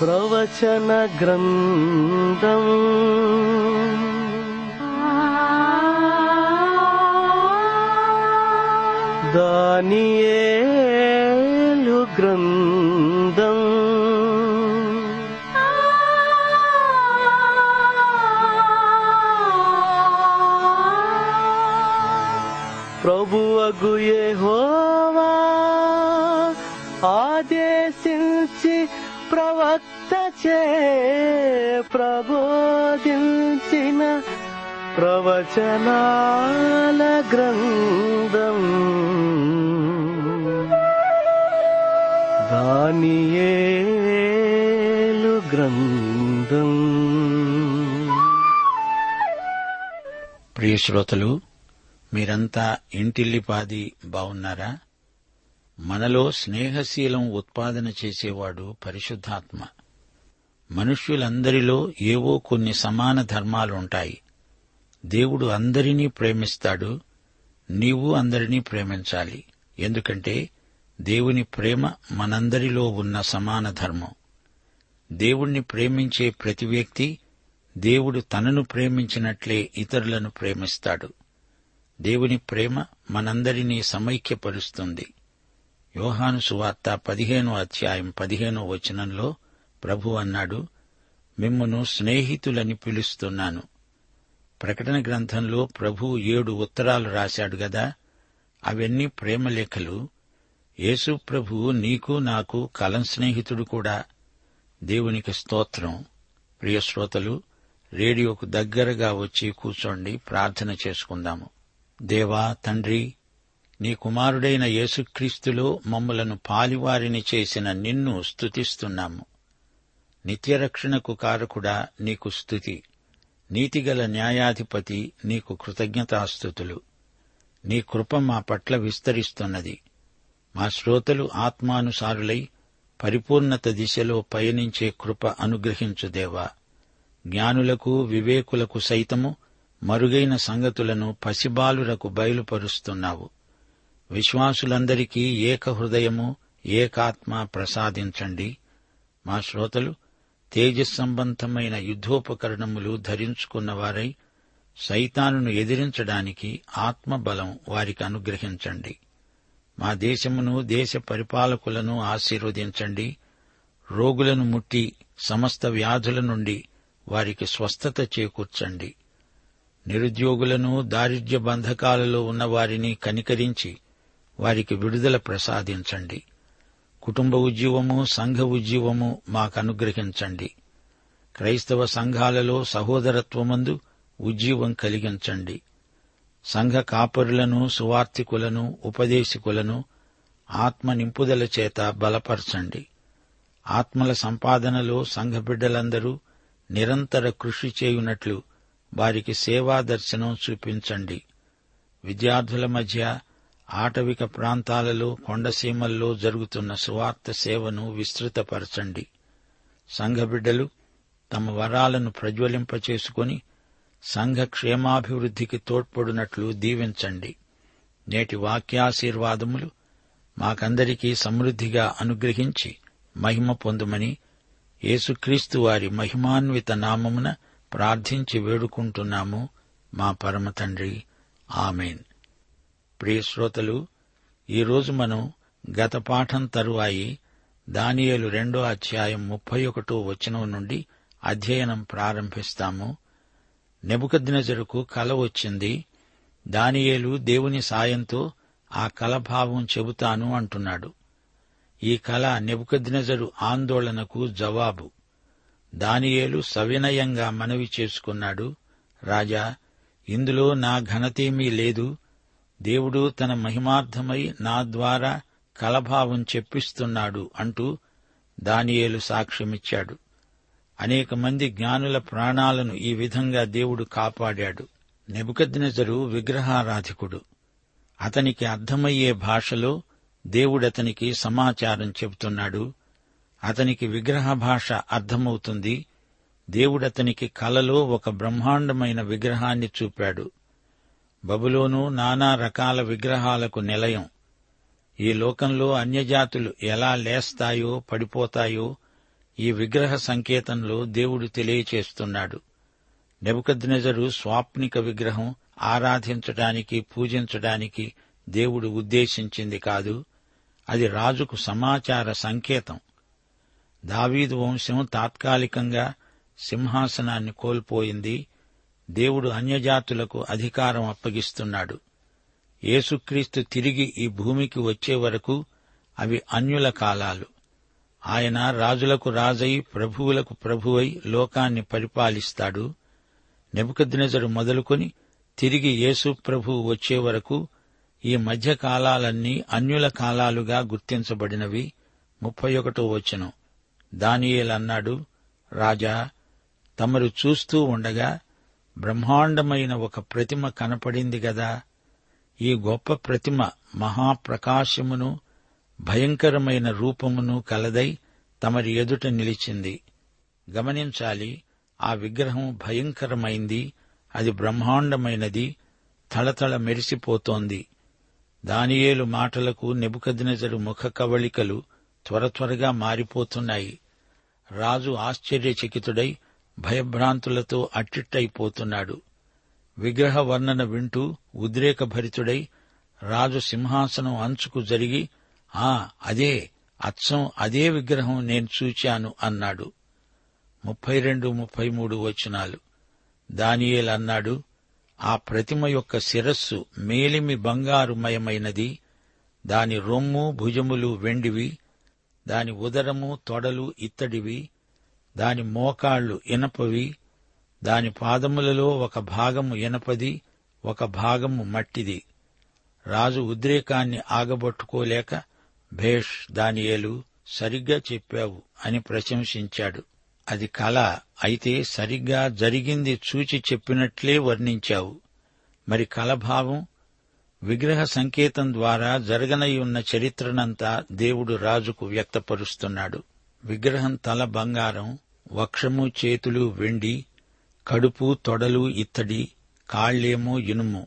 ప్రవచన గ్రంథం. దానియేలు గ్రంథం. ప్రబోధించిన ప్రవచనాల గ్రంథం. దానియేలు గ్రంథం. ప్రియ శ్రోతలు మీరంతా ఇంటిల్లిపాది బావున్నారా? మనలో స్నేహశీలం ఉత్పాదన చేసేవాడు పరిశుద్ధాత్మ. మనుష్యులందరిలో ఏవో కొన్ని సమాన ధర్మాలుంటాయి. దేవుడు అందరినీ ప్రేమిస్తాడు నీవు అందరినీ ప్రేమించాలి. ఎందుకంటే దేవుని ప్రేమ మనందరిలో ఉన్న సమాన ధర్మం. దేవుణ్ణి ప్రేమించే ప్రతి వ్యక్తి దేవుడు తనను ప్రేమించినట్లే ఇతరులను ప్రేమిస్తాడు. దేవుని ప్రేమ మనందరినీ సమైక్యపరుస్తుంది. యోహాను సువార్త పదిహేనో అధ్యాయం పదిహేనో వచనంలో ప్రభు అన్నాడు మిమ్మును స్నేహితులని పిలుస్తున్నాను. ప్రకటన గ్రంథంలో ప్రభు ఏడు ఉత్తరాలు రాశాడు గదా అవన్నీ ప్రేమలేఖలు యేసు ప్రభు నీకు నాకు కలం స్నేహితుడు కూడా. దేవునికి స్తోత్రం. ప్రియ శ్రోతలు రేడియోకు దగ్గరగా వచ్చి కూర్చోండి ప్రార్థన చేసుకుందాము. దేవా తండ్రి నీ కుమారుడైన యేసుక్రీస్తులో మమ్మలను పాలివారిని చేసిన నిన్ను స్తుతిస్తున్నాము. నిత్యరక్షణకు కారకుడా నీకు స్థుతి. నీతిగల న్యాయాధిపతి నీకు కృతజ్ఞతాస్థుతులు. నీ కృప మా పట్ల విస్తరిస్తున్నది. మా శ్రోతలు ఆత్మానుసారులై పరిపూర్ణత దిశలో పయనించే కృప అనుగ్రహించుదేవా జ్ఞానులకు వివేకులకు సైతము మరుగైన సంగతులను పసిబాలులకు బయలుపరుస్తున్నావు. విశ్వాసులందరికీ ఏక హృదయము ఏకాత్మ ప్రసాదించండి. మా శ్రోతలు తేజస్సంబంధమైన యుద్ధోపకరణములు ధరించుకున్నవారై సైతానును ఎదిరించడానికి ఆత్మబలం వారికి అనుగ్రహించండి. మా దేశమును దేశ పరిపాలకులను ఆశీర్వదించండి. రోగులను ముట్టి సమస్త వ్యాధుల నుండి వారికి స్వస్థత చేకూర్చండి. నిరుద్యోగులను దారిద్ర్య బంధకాలలో ఉన్న వారిని కనికరించి వారికి విడుదల ప్రసాదించండి. కుటుంబ ఉద్యమము సంఘ ఉద్యమము మాకు అనుగ్రహించండి క్రైస్తవ సంఘాలలో సహోదరత్వమందు ఉజ్జీవం కలిగించండి. సంఘ కాపరులను సువార్థికులను ఉపదేశికులను ఆత్మ నింపుదల చేత బలపరచండి. ఆత్మల సంపాదనలో సంఘ బిడ్డలందరూ నిరంతర కృషి చేయునట్లు వారికి సేవా దర్శనం చూపించండి. విద్యార్థుల మధ్య ఆటవిక ప్రాంతాలలో కొండసీమల్లో జరుగుతున్న సువార్త సేవను విస్తృతపరచండి. సంఘబిడ్డలు తమ వరాలను ప్రజ్వలింపచేసుకుని సంఘ క్షేమాభివృద్ధికి తోడ్పడినట్లు దీవించండి. నేటి వాక్యాశీర్వాదములు మాకందరికీ సమృద్ధిగా అనుగ్రహించి మహిమ పొందుమని యేసుక్రీస్తు వారి మహిమాన్విత నామమున ప్రార్థించి వేడుకుంటున్నాము మా పరమ తండ్రి. ఆమెన్. ప్రియ శ్రోతలు ఈరోజు మనం గత పాఠం తరువాయి దానియేలు రెండో అధ్యాయం ముప్పై ఒకటో వచనం నుండి అధ్యయనం ప్రారంభిస్తాము. నెబుకద్నెజరుకు కల వచ్చింది దానియేలు దేవుని సాయంతో ఆ కలభావం చెబుతాను అంటున్నాడు. ఈ కళ నెబుకద్నెజరు ఆందోళనకు జవాబు. దానియేలు సవినయంగా మనవి చేసుకున్నాడు రాజా ఇందులో నా ఘనతేమీ లేదు దేవుడు తన మహిమార్థమై నా ద్వారా కలభావం చెప్పిస్తున్నాడు అంటూ దానియేలు సాక్ష్యమిచ్చాడు. అనేక మంది జ్ఞానుల ప్రాణాలను ఈ విధంగా దేవుడు కాపాడాడు. నెబుకద్నెజరు విగ్రహారాధికుడు. అతనికి అర్థమయ్యే భాషలో దేవుడతనికి సమాచారం చెబుతున్నాడు. అతనికి విగ్రహ భాష అర్థమవుతుంది. దేవుడతనికి కలలో ఒక బ్రహ్మాండమైన విగ్రహాన్ని చూపాడు. బబులోను నానా రకాల విగ్రహాలకు నిలయం. ఈ లోకంలో అన్యజాతులు ఎలా లేస్తాయో పడిపోతాయో ఈ విగ్రహ సంకేతంలో దేవుడు తెలియచేస్తున్నాడు. నెబుకద్నెజరు స్వాప్నిక విగ్రహం ఆరాధించడానికి పూజించడానికి దేవుడు ఉద్దేశించింది కాదు. అది రాజుకు సమాచార సంకేతం. దావీదు వంశం తాత్కాలికంగా సింహాసనాన్ని కోల్పోయింది. దేవుడు అన్యజాతులకు అధికారం అప్పగిస్తున్నాడు. యేసుక్రీస్తు తిరిగి ఈ భూమికి వచ్చే వరకు అవి అన్యుల కాలాలు. ఆయన రాజులకు రాజై ప్రభువులకు ప్రభువై లోకాన్ని పరిపాలిస్తాడు. నెబుకద్నెజరు మొదలుకొని తిరిగి యేసు ప్రభువు వచ్చే వరకు ఈ మధ్య కాలాలన్నీ అన్యుల కాలాలుగా గుర్తించబడినవి. ముప్పై ఒకటో వచనం. దానియేలన్నాడు రాజా తమరు చూస్తూ ఉండగా బ్రహ్మాండమైన ఒక ప్రతిమ కనపడింది గదా. ఈ గొప్ప ప్రతిమ మహాప్రకాశమును భయంకరమైన రూపమును కలదై తమరి ఎదుట నిలిచింది. గమనించాలి ఆ విగ్రహం భయంకరమైంది అది బ్రహ్మాండమైనది తళతళ మెరిసిపోతోంది. దానియేలు మాటలకు నెబుకదినజరు ముఖ కవళికలు త్వర త్వరగా మారిపోతున్నాయి. రాజు ఆశ్చర్యచకితుడై భయభ్రాంతులతో అట్టిట్టయిపోతున్నాడు. విగ్రహ వర్ణన వింటూ ఉద్రేకభరితుడై రాజు సింహాసనం అంచుకు జరిగి ఆ అదే అచ్చం అదే విగ్రహం నేను చూచాను అన్నాడు. ముప్పై రెండు ముప్పై మూడు వచనాలు. దానియేల్ అన్నాడు ఆ ప్రతిమ యొక్క శిరస్సు మేలిమి బంగారుమయమైనది. దాని రొమ్ము భుజములు వెండివి. దాని ఉదరము తొడలు ఇత్తడివి. దాని మోకాళ్ళు ఇనపవి దాని పాదములలో ఒక భాగము ఇనపది ఒక భాగము మట్టిది. రాజు ఉద్రేకాన్ని ఆగబట్టుకోలేక భేష్ దానియేలు సరిగ్గా చెప్పావు అని ప్రశంసించాడు. అది కళ అయితే సరిగ్గా జరిగింది చూచి చెప్పినట్లే వర్ణించావు. మరి కలభావం? విగ్రహ సంకేతం ద్వారా జరగనయ్యున్న ఉన్న చరిత్రనంతా దేవుడు రాజుకు వ్యక్తపరుస్తున్నాడు. విగ్రహం తల బంగారం వక్షము చేతులు వెండి కడుపు తొడలు ఇత్తడి కాళ్ళేమో ఇనుము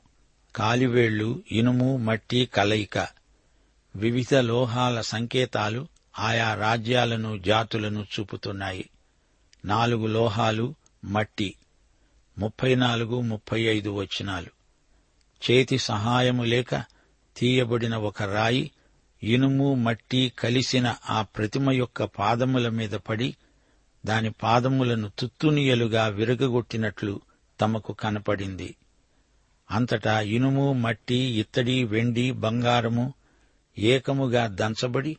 కాలివేళ్ళు ఇనుము మట్టి కలయిక. వివిధ లోహాల సంకేతాలు ఆయా రాజ్యాలను జాతులను చూపుతున్నాయి. నాలుగు లోహాలు మట్టి. ముప్పై నాలుగు ముప్పై ఐదు వచనాలు. చేతి సహాయము లేక తీయబడిన ఒక రాయి ఇనుము మట్టి కలిసిన ఆ ప్రతిమ యొక్క పాదముల మీద పడి దాని పాదములను తుత్తునియలుగా విరగగొట్టినట్లు తమకు కనపడింది. అంతటా ఇనుము మట్టి ఇత్తడి వెండి బంగారము ఏకముగా దంచబడి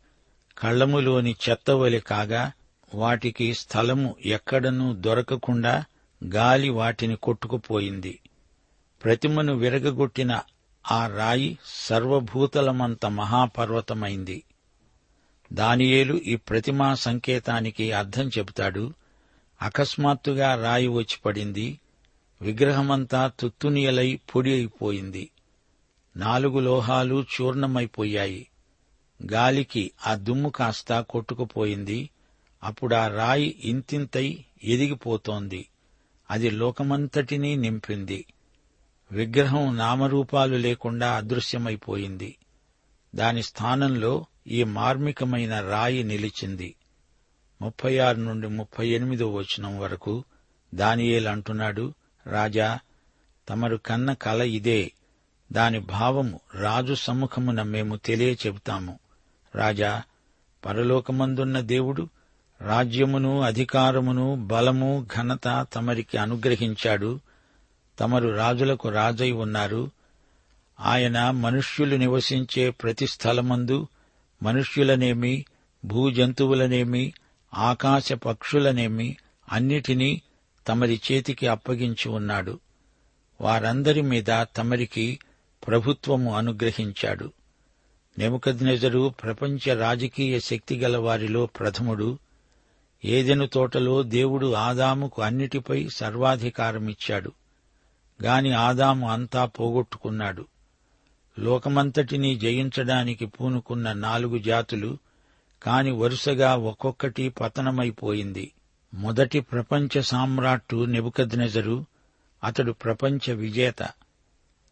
కళ్ళములోని చెత్తవలి కాగా వాటికి స్థలము ఎక్కడనూ దొరకకుండా గాలి వాటిని కొట్టుకుపోయింది. ప్రతిమను విరగగొట్టిన ఆ రాయి సర్వభూతలమంత మహాపర్వతమైంది. దానియేలు ఈ ప్రతిమా సంకేతానికి అర్థం చెబుతాడు. అకస్మాత్తుగా రాయి వచ్చి పడింది. విగ్రహమంతా తుత్తునియలై పొడి అయిపోయింది. నాలుగు లోహాలు చూర్ణమైపోయాయి. గాలికి ఆ దుమ్ము కాస్త కొట్టుకుపోయింది. అప్పుడు ఆ రాయి ఇంతింతై ఎదిగిపోతోంది. అది లోకమంతటినీ నింపింది. విగ్రహం నామరూపాలు లేకుండా అదృశ్యమైపోయింది. దాని స్థానంలో ఈ మార్మికమైన రాయి నిలిచింది. ముప్పై ఆరు నుండి ముప్పై ఎనిమిదో వచనం వరకు దానియేలు అంటున్నాడు రాజా తమరు కన్న కల ఇదే. దాని భావము రాజు సమ్ముఖమున మేము తెలియచెబుతాము. రాజా పరలోకమందున్న దేవుడు రాజ్యమును అధికారమును బలము ఘనత తమరికి అనుగ్రహించాడు. తమరు రాజులకు రాజై ఉన్నారు. ఆయన మనుష్యులు నివసించే ప్రతి స్థలమందు మనుష్యులనేమి భూజంతువులనేమి ఆకాశ పక్షులనేమి అన్నిటినీ తమరి చేతికి అప్పగించి ఉన్నాడు. వారందరి మీద తమరికి ప్రభుత్వము అనుగ్రహించాడు. నెముకద్నెజరు ప్రపంచ రాజకీయ శక్తి గల వారిలో ప్రథముడు. ఏదెను తోటలో దేవుడు ఆదాముకు అన్నిటిపై సర్వాధికారమిచ్చాడు. గాని ఆదాము అంతా పోగొట్టుకున్నాడు. లోకమంతటినీ జయించడానికి పూనుకున్న నాలుగు జాతులు కాని వరుసగా ఒక్కొక్కటి పతనమైపోయింది. మొదటి ప్రపంచ సామ్రాట్టు నెబుకద్నెజరు అతడు ప్రపంచ విజేత.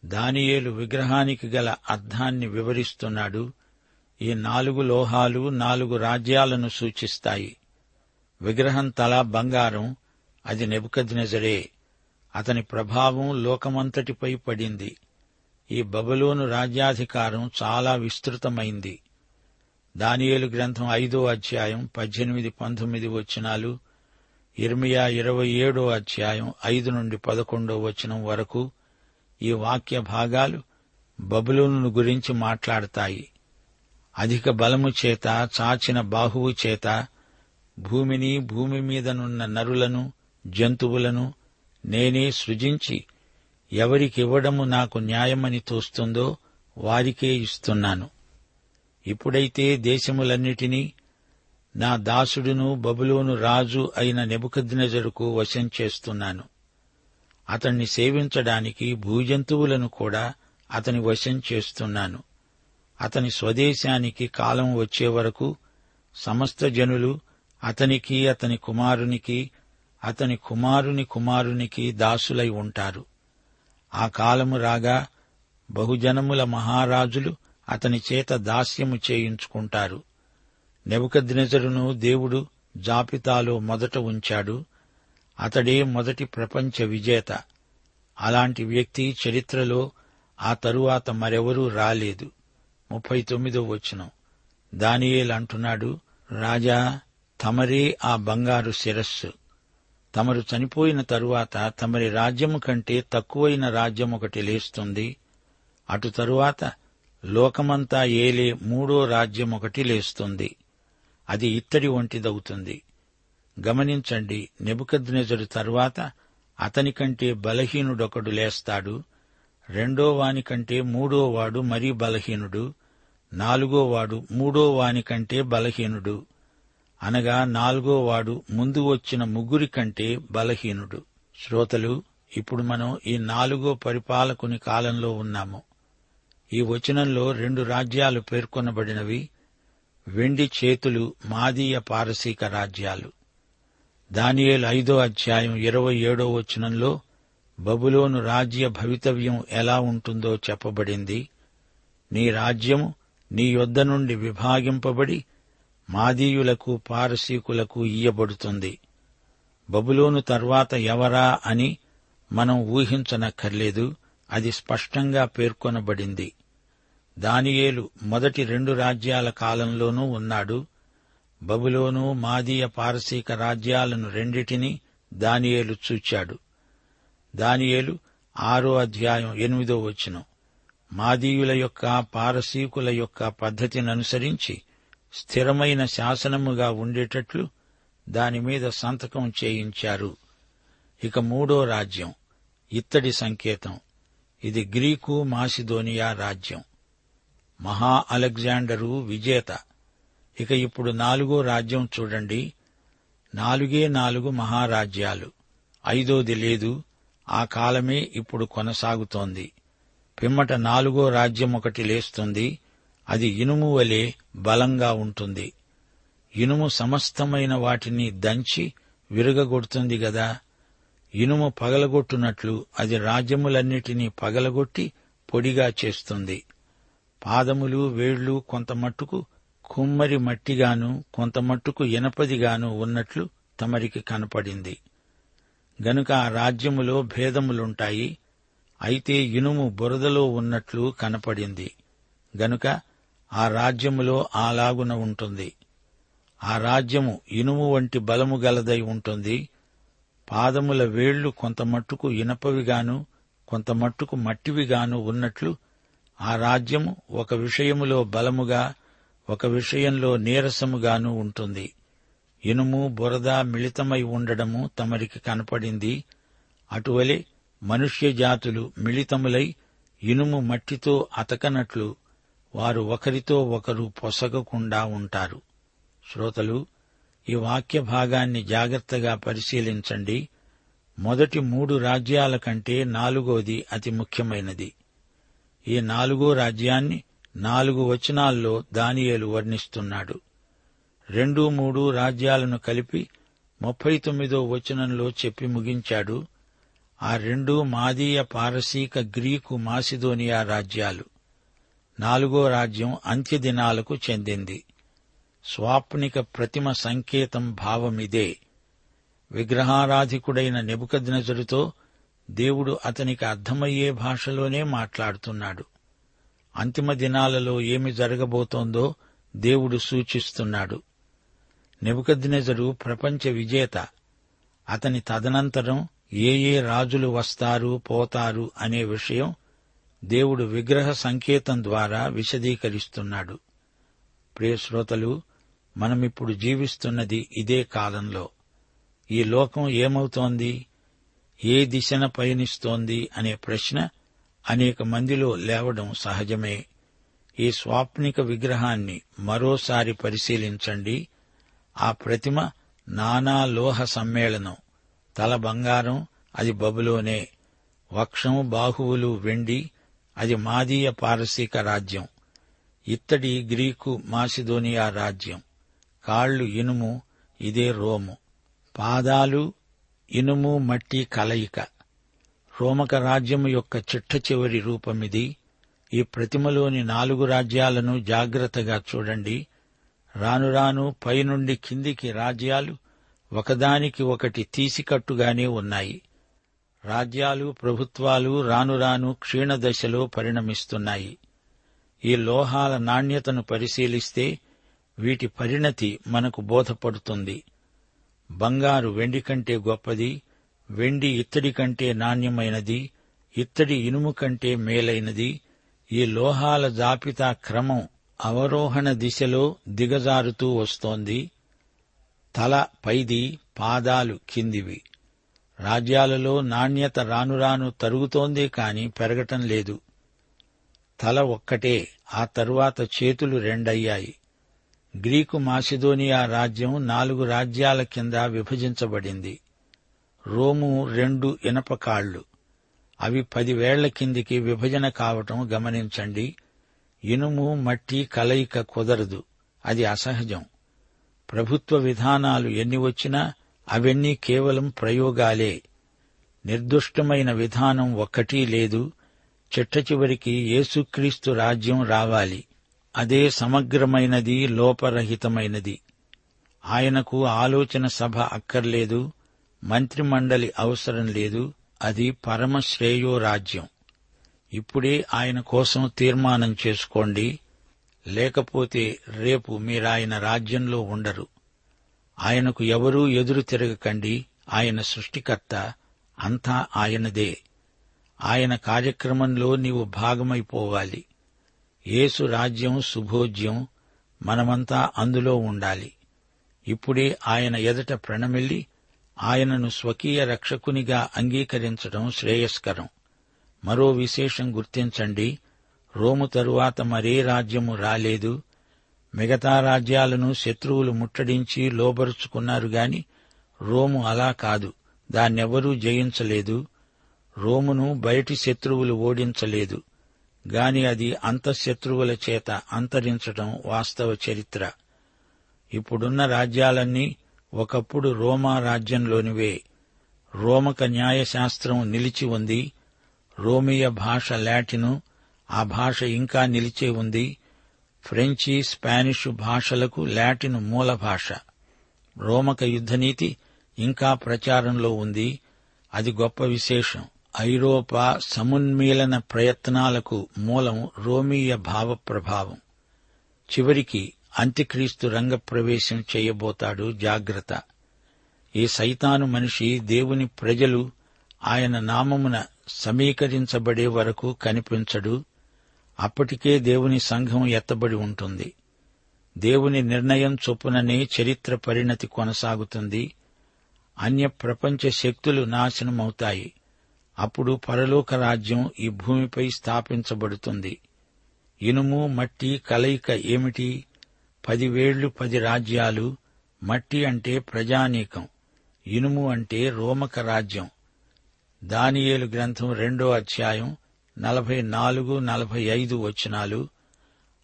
దానియేలు విగ్రహానికి గల అర్థాన్ని వివరిస్తున్నాడు. ఈ నాలుగు లోహాలు నాలుగు రాజ్యాలను సూచిస్తాయి. విగ్రహం తల బంగారం అది నెబుకద్నెజరే. అతని ప్రభావం లోకమంతటిపై పడింది. ఈ బబులోను రాజ్యాధికారం చాలా విస్తృతమైంది. దానియేలు గ్రంథం ఐదో అధ్యాయం పద్దెనిమిది పంతొమ్మిది వచనాలు ఇర్మియా ఇరవై ఏడో అధ్యాయం ఐదు నుండి పదకొండో వచనం వరకు ఈ వాక్య భాగాలు బబులోను గురించి మాట్లాడతాయి. అధిక బలము చేత చాచిన బాహువు చేత భూమిని భూమి మీదనున్న నరులను జంతువులను నేనే సృజించి ఎవరికివ్వడము నాకు న్యాయమని తోస్తుందో వారికే ఇస్తున్నాను. ఇప్పుడైతే దేశములన్నిటినీ నా దాసుడును బబులోను రాజు అయిన నెబుకద్నెజరుకు వశం చేస్తున్నాను. అతణ్ణి సేవించడానికి భూజంతువులను కూడా అతని వశం చేస్తున్నాను. అతని స్వదేశానికి కాలం వచ్చే వరకు సమస్త జనులు అతనికి అతని కుమారునికి అతని కుమారుని కుమారునికి దాసులై ఉంటారు. ఆ కాలము రాగా బహుజనముల మహారాజులు అతని చేత దాస్యము చేయించుకుంటారు. నెబుకద్నెజరును దేవుడు జాబితాలో మొదట ఉంచాడు. అతడే మొదటి ప్రపంచ విజేత. అలాంటి వ్యక్తి చరిత్రలో ఆ తరువాత మరెవరూ రాలేదు. ముప్పై తొమ్మిదో వచనం. దానియేల్ అంటున్నాడు రాజా తమరే ఆ బంగారు శిరస్సు. తమరు చనిపోయిన తరువాత తమరి రాజ్యము కంటే తక్కువైన రాజ్యం ఒకటి లేస్తుంది. అటు తరువాత లోకమంతా ఏలే మూడో రాజ్యం ఒకటి లేస్తుంది. అది ఇత్తడి వంటిదవుతుంది. గమనించండి నెబుకద్నెజరు తరువాత అతనికంటే బలహీనుడొకడు లేస్తాడు. రెండో వానికంటే మూడో వాడు మరీ బలహీనుడు. నాలుగో వాడు మూడో వానికంటే బలహీనుడు. అనగా నాలుగో వాడు ముందు వచ్చిన ముగ్గురి కంటే బలహీనుడు. శ్రోతలు ఇప్పుడు మనం ఈ నాలుగో పరిపాలకుని కాలంలో ఉన్నాము. ఈ వచనంలో రెండు రాజ్యాలు పేర్కొనబడినవి వెండి చేతులు మాదీయ పారసీక రాజ్యాలు. దానియేలు ఐదో అధ్యాయం ఇరవై ఏడో వచనంలో బబులోను రాజ్య భవితవ్యం ఎలా ఉంటుందో చెప్పబడింది. నీ రాజ్యము నీ యొద్ద నుండి విభాగింపబడి మాదీయులకు పారసీకులకు ఇయ్యబడుతుంది. బబులోను తర్వాత ఎవరా అని మనం ఊహించనక్కర్లేదు అది స్పష్టంగా పేర్కొనబడింది. దానియేలు మొదటి రెండు రాజ్యాల కాలంలోనూ ఉన్నాడు. బబులోను మాదీయ పారసీక రాజ్యాలను రెండిటినీ దానియేలు చూచాడు. దానియేలు ఆరో అధ్యాయం ఎనిమిదో వచనం. మాదీయుల యొక్క పారసీకుల యొక్క పద్ధతిని అనుసరించి స్థిరమైన శాసనముగా ఉండేటట్లు దానిమీద సంతకం చేయించారు. ఇక మూడో రాజ్యం ఇత్తడి సంకేతం. ఇది గ్రీకు మాసిదోనియా రాజ్యం. మహా అలెగ్జాండరు విజేత. ఇక ఇప్పుడు నాలుగో రాజ్యం చూడండి. నాలుగే నాలుగు మహారాజ్యాలు. ఐదోది లేదు. ఆ కాలమే ఇప్పుడు కొనసాగుతోంది. పిమ్మట నాలుగో రాజ్యం ఒకటి లేస్తుంది. అది ఇనుము వలె బలంగా ఉంటుంది. ఇనుము సమస్తమైన వాటిని దంచి విరగగొడుతుంది గదా. ఇనుము పగలగొట్టునట్లు అది రాజ్యములన్నిటినీ పగలగొట్టి పొడిగా చేస్తుంది. పాదములు వేళ్ళు కొంత మట్టుకు కుమ్మరి మట్టిగాను కొంత మట్టుకు ఇనపదిగాను ఉన్నట్లు తమరికి కనపడింది. గనుక ఆ రాజ్యములో భేదములుంటాయి. అయితే ఇనుము బురదలో ఉన్నట్లు కనపడింది. గనుక ఆ రాజ్యములో ఆలాగున ఉంటుంది. ఆ రాజ్యము ఇనుము వంటి బలము గలదై ఉంటుంది. పాదముల వేళ్ళు కొంతమట్టుకు ఇనపవిగాను కొంతమట్టుకు మట్టివిగాను ఉన్నట్లు ఆ రాజ్యము ఒక విషయములో బలముగా ఒక విషయంలో నీరసముగాను ఉంటుంది. ఇనుము బురద మిళితమై ఉండడము తమరికి కనపడింది. అటువలే మనుష్య జాతులు మిళితములై ఇనుము మట్టితో అతకనట్లు వారు ఒకరితో ఒకరు పొసగకుండా ఉంటారు. శ్రోతలు ఈ వాక్య భాగాన్ని జాగ్రత్తగా పరిశీలించండి. మొదటి మూడు రాజ్యాల కంటే నాలుగోది అతి ముఖ్యమైనది. ఈ నాలుగో రాజ్యాన్ని నాలుగు వచనాల్లో దానియేలు వర్ణిస్తున్నాడు. రెండు మూడు రాజ్యాలను కలిపి ముప్పై తొమ్మిదో వచనంలో చెప్పి ముగించాడు. ఆ రెండు మాదీయ పారసీక గ్రీకు మాసిదోనియా రాజ్యాలు. నాలుగో రాజ్యం అంత్యదినాలకు చెందింది. స్వాప్నిక ప్రతిమ సంకేతం భావమిదే. విగ్రహారాధికుడైన నెబుకద్నజరుతో దేవుడు అతనికి అర్థమయ్యే భాషలోనే మాట్లాడుతున్నాడు. అంతిమ దినాలలో ఏమి జరగబోతోందో దేవుడు సూచిస్తున్నాడు. నెబుకద్నెజరు ప్రపంచ విజేత. అతని తదనంతరం ఏ ఏ రాజులు వస్తారు పోతారు అనే విషయం దేవుడు విగ్రహ సంకేతం ద్వారా విశదీకరిస్తున్నాడు. ప్రియశ్రోతలు మనమిప్పుడు జీవిస్తున్నది ఇదే కాలంలో. ఈ లోకం ఏమవుతోంది? ఏ దిశన పయనిస్తోంది అనే ప్రశ్న అనేక మందిలో లేవడం సహజమే. ఈ స్వాప్నిక విగ్రహాన్ని మరోసారి పరిశీలించండి. ఆ ప్రతిమ నానా లోహ సమ్మేళనం తల బంగారం అది బబులోనే. వక్షం బాహువులు వెండి అది మాదీయ పారసీక రాజ్యం. ఇత్తడి గ్రీకు మాసిదోనియా రాజ్యం. కాళ్ళు ఇనుము ఇదే రోము. పాదాలు ఇనుము మట్టి కలయిక. రోమక రాజ్యము యొక్క చిట్ట చివరి రూపమిది. ఈ ప్రతిమలోని నాలుగు రాజ్యాలను జాగ్రత్తగా చూడండి. రాను రాను పైనుండి కిందికి రాజ్యాలు ఒకదానికి ఒకటి తీసికట్టుగానే ఉన్నాయి. రాజ్యాలు ప్రభుత్వాలు రాను రాను క్షీణదశలో పరిణమిస్తున్నాయి. ఈ లోహాల నాణ్యతను పరిశీలిస్తే వీటి పరిణతి మనకు బోధపడుతుంది. బంగారు వెండి కంటే గొప్పది వెండి ఇత్తడి కంటే నాణ్యమైనది ఇత్తడి ఇనుము కంటే మేలైనది. ఈ లోహాల జాబితా క్రమం అవరోహణ దిశలో దిగజారుతూ వస్తోంది. తల పైది పాదాలు కిందివి. రాజ్యాలలో నాణ్యత రానురాను తరుగుతోందే కాని పెరగటం లేదు. తల ఒక్కటే ఆ తరువాత చేతులు రెండయ్యాయి. గ్రీకు మాసిదోనియా రాజ్యం నాలుగు రాజ్యాల కింద విభజించబడింది. రోము రెండు ఇనపకాళ్ళు అవి పదివేళ్ళ కిందికి విభజన కావటం గమనించండి. ఇనుము మట్టి కలయిక కుదరదు. అది అసహజం. ప్రభుత్వ విధానాలు ఎన్ని వచ్చినా అవన్నీ కేవలం ప్రయోగాలే. నిర్దుష్టమైన విధానం ఒక్కటీ లేదు. చిట్ట చివరికి యేసుక్రీస్తు రాజ్యం రావాలి. అదే సమగ్రమైనది లోపరహితమైనది. ఆయనకు ఆలోచన సభ అక్కర్లేదు. మంత్రిమండలి అవసరం లేదు. అది పరమశ్రేయో రాజ్యం. ఇప్పుడే ఆయన కోసం తీర్మానం చేసుకోండి. లేకపోతే రేపు మీరాయన రాజ్యంలో ఉండరు. ఆయనకు ఎవరూ ఎదురు తిరగకండి. ఆయన సృష్టికర్త అంతా ఆయనదే. ఆయన కార్యక్రమంలో నీవు భాగమైపోవాలి. యేసు రాజ్యం శుభోజ్యం మనమంతా అందులో ఉండాలి. ఇప్పుడే ఆయన ఎదట ప్రణమిల్లి ఆయనను స్వకీయ రక్షకునిగా అంగీకరించడం శ్రేయస్కరం. మరో విశేషం గుర్తించండి. రోము తరువాత మరే రాజ్యము రాలేదు. మిగతా రాజ్యాలను శత్రువులు ముట్టడించి లోబరుచుకున్నారు గాని రోము అలా కాదు. దాన్నెవరూ జయించలేదు. రోమును బయటి శత్రువులు ఓడించలేదు. గాని అది అంతఃశత్రువుల చేత అంతరించటం వాస్తవ చరిత్ర. ఇప్పుడున్న రాజ్యాలన్నీ ఒకప్పుడు రోమా రాజ్యంలోనివే. రోమక న్యాయశాస్త్రం నిలిచి ఉంది. రోమియ భాష లాటిను ఆ భాష ఇంకా నిలిచే ఉంది. ఫ్రెంచి స్పానిషు భాషలకు లాటిన్ మూల భాష రోమక యుద్ధనీతి ఇంకా ప్రచారంలో ఉంది. అది గొప్ప విశేషం. ఐరోపా సమున్మీలన ప్రయత్నాలకు మూలం రోమీయ భావ ప్రభావం చివరికి అంత్యక్రీస్తు రంగప్రవేశం చేయబోతాడు జాగ్రత్త. ఈ సైతాను మనిషి దేవుని ప్రజలు ఆయన నామమున సమీకరించబడే వరకు కనిపించడు. అప్పటికే దేవుని సంఘం ఎత్తబడి ఉంటుంది. దేవుని నిర్ణయం చొప్పుననే చరిత్ర పరిణతి కొనసాగుతుంది. అన్య ప్రపంచ శక్తులు నాశనమవుతాయి. అప్పుడు పరలోక రాజ్యం ఈ భూమిపై స్థాపించబడుతుంది. ఇనుము మట్టి కలయిక ఏమిటి? పదివేళ్ళు పది రాజ్యాలు మట్టి అంటే ప్రజానీకం ఇనుము అంటే రోమక రాజ్యం. దానియేలు గ్రంథం రెండో అధ్యాయం నలభై నాలుగు నలభై ఐదు వచనాలు.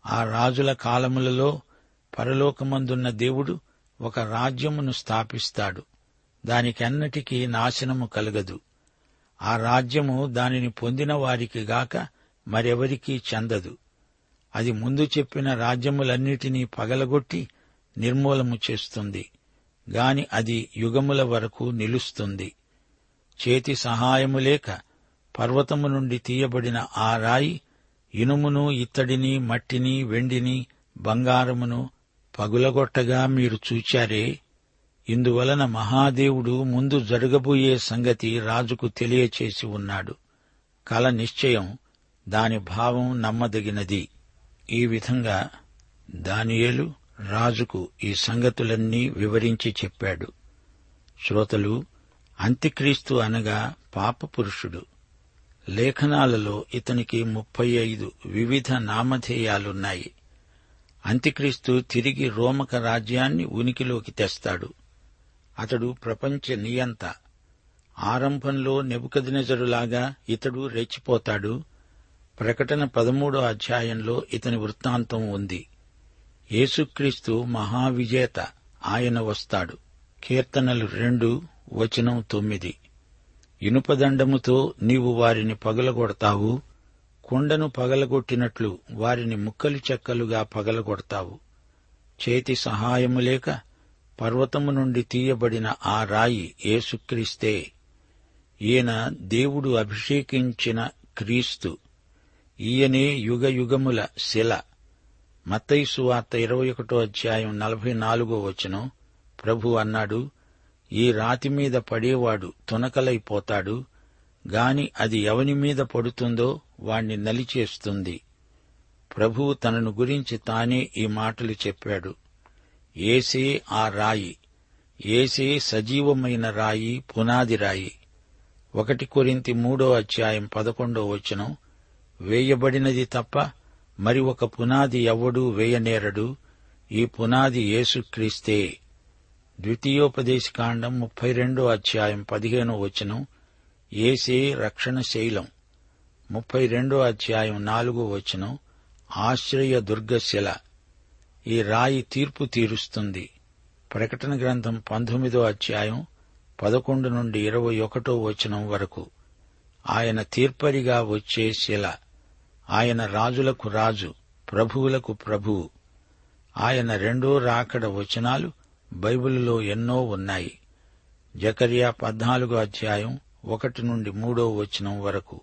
ఆ రాజుల కాలములలో పరలోకమందున్న దేవుడు ఒక రాజ్యమును స్థాపిస్తాడు. దానికెన్నటికీ నాశనము కలగదు. ఆ రాజ్యము దానిని పొందిన వారికి గాక మరెవరికీ చెందదు. అది ముందు చెప్పిన రాజ్యములన్నిటినీ పగలగొట్టి నిర్మూలము చేస్తుంది. గాని అది యుగముల వరకు నిలుస్తుంది. చేతి సహాయము లేక పర్వతము నుండి తీయబడిన ఆ రాయి ఇనుమును ఇత్తడిని మట్టిని వెండిని బంగారమును పగులగొట్టగా మీరు చూచారే. ఇందువలన మహాదేవుడు ముందు జరగబోయే సంగతి రాజుకు తెలియచేసి ఉన్నాడు. కల నిశ్చయం దాని భావం నమ్మదగినది. ఈ విధంగా దానియేలు రాజుకు ఈ సంగతులన్నీ వివరించి చెప్పాడు. శ్రోతలు అంత్యక్రీస్తు అనగా పాపపురుషుడు. లేఖనాలలో ఇతనికి ముప్పై ఐదు వివిధ నామధేయాలున్నాయి. అంత్యక్రీస్తు తిరిగి రోమక రాజ్యాన్ని ఉనికిలోకి తెస్తాడు. అతడు ప్రపంచ నియంత. ఆరంభంలో నెబుకదినజరులాగా ఇతడు రెచ్చిపోతాడు. ప్రకటన పదమూడో అధ్యాయంలో ఇతని వృత్తాంతం ఉంది. యేసుక్రీస్తు మహావిజేత ఆయన వస్తాడు. కీర్తనలు రెండు వచనం తొమ్మిది. ఇనుపదండముతో నీవు వారిని పగలగొడతావు కుండను పగలగొట్టినట్లు వారిని ముక్కలు చెక్కలుగా పగలగొడతావు. చేతి సహాయము లేక పర్వతము నుండి తీయబడిన ఆ రాయి ఏసుక్రీస్తే ఈయన దేవుడు అభిషేకించిన క్రీస్తు. ఈయనే యుగ యుగముల శిల. మతైసు వార్త ఇరవై ఒకటో అధ్యాయం నలభై నాలుగో వచనం. ప్రభు అన్నాడు ఈ రాతి మీద పడేవాడు తునకలైపోతాడు గాని అది ఎవని మీద పడుతుందో వాణ్ణి నలిచేస్తుంది. ప్రభువు తనను గురించి తానే ఈ మాటలు చెప్పాడు. ఏసే ఆ రాయి ఏసే సజీవమైన రాయి పునాది రాయి. ఒకటి కొరింతి మూడో అధ్యాయం పదకొండో వచనం వేయబడినది తప్ప మరి ఒక పునాది ఎవ్వడూ వేయనేరడు ఈ పునాది యేసుక్రీస్తే. ద్వితీయోపదేశకాండం ముప్పై రెండో అధ్యాయం పదిహేనో వచనం ఏసే రక్షణ శైలం. ముప్పై రెండో అధ్యాయం నాలుగో వచనం ఆశ్రయ దుర్గశిల. ఈ రాయి తీర్పు తీరుస్తుంది. ప్రకటన గ్రంథం పంతొమ్మిదో అధ్యాయం పదకొండు నుండి ఇరవై ఒకటో వచనం వరకు. ఆయన తీర్పరిగా వచ్చే శిల. ఆయన రాజులకు రాజు ప్రభువులకు ప్రభువు. ఆయన రెండో రాకడ వచనాలు బైబిలులో ఎన్నో ఉన్నాయి. జకర్యా పద్నాలుగో అధ్యాయం ఒకటి నుండి మూడో వచనం వరకు.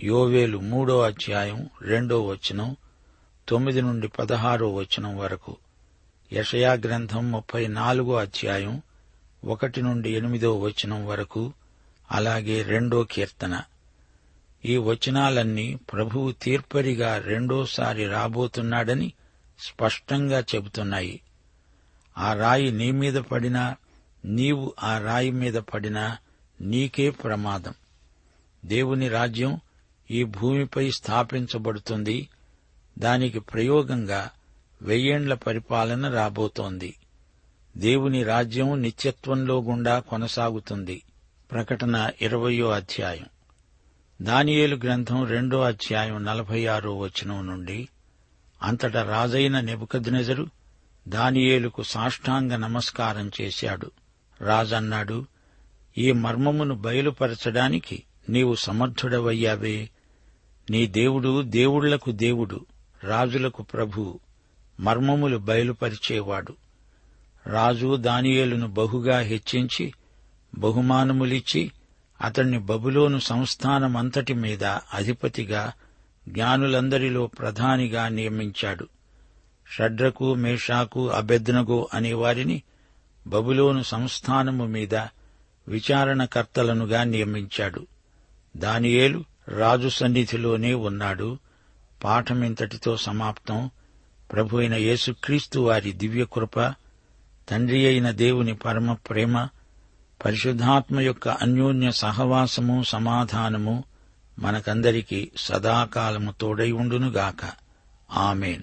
యోవేలు మూడో అధ్యాయం రెండో వచనం తొమ్మిది నుండి పదహారో వచనం వరకు. యషయా గ్రంథం ముప్పై నాలుగో అధ్యాయం ఒకటి నుండి ఎనిమిదో వచనం వరకు అలాగే రెండో కీర్తన. ఈ వచనాలన్నీ ప్రభువు తీర్పరిగా రెండోసారి రాబోతున్నాడని స్పష్టంగా చెబుతున్నాయి. ఆ రాయి నీ మీద పడినా నీవు ఆ రాయి మీద పడినా నీకే ప్రమాదం. దేవుని రాజ్యం ఈ భూమిపై స్థాపించబడుతుంది. దానికి ప్రయోగంగా వెయ్యేండ్ల పరిపాలన రాబోతోంది. దేవుని రాజ్యం నిత్యత్వంలో గుండా కొనసాగుతుంది. ప్రకటన ఇరవయో అధ్యాయం. దానియేలు గ్రంథం రెండో అధ్యాయం నలభై ఆరో వచనం నుండి అంతట రాజైన నెబుకద్నెజరు దానియేలుకు సాష్టాంగ నమస్కారం చేశాడు. రాజన్నాడు ఈ మర్మమును బయలుపరచడానికి నీవు సమర్థుడవయ్యావే. నీ దేవుడు దేవుళ్ళకు దేవుడు రాజులకు ప్రభు మర్మములు బయలుపరిచేవాడు. రాజు దానియేలును బహుగా హెచ్చించి బహుమానములిచ్చి అతణ్ణి బబులోను సంస్థానమంతటి మీద అధిపతిగా జ్ఞానులందరిలో ప్రధానిగా నియమించాడు. షడ్రకు మేషాకు అబెద్నగో అనేవారిని బబులోను సంస్థానము మీద విచారణకర్తలనుగా నియమించాడు. దానియేలు రాజు సన్నిధిలోనే ఉన్నాడు. పాఠమింతటితో సమాప్తం. ప్రభు అయిన యేసుక్రీస్తు వారి దివ్యకృప తండ్రి అయిన దేవుని పరమ ప్రేమ పరిశుద్ధాత్మ యొక్క అన్యోన్య సహవాసము సమాధానము మనకందరికీ సదాకాలము తోడై ఉండునుగాక. ఆమెన్.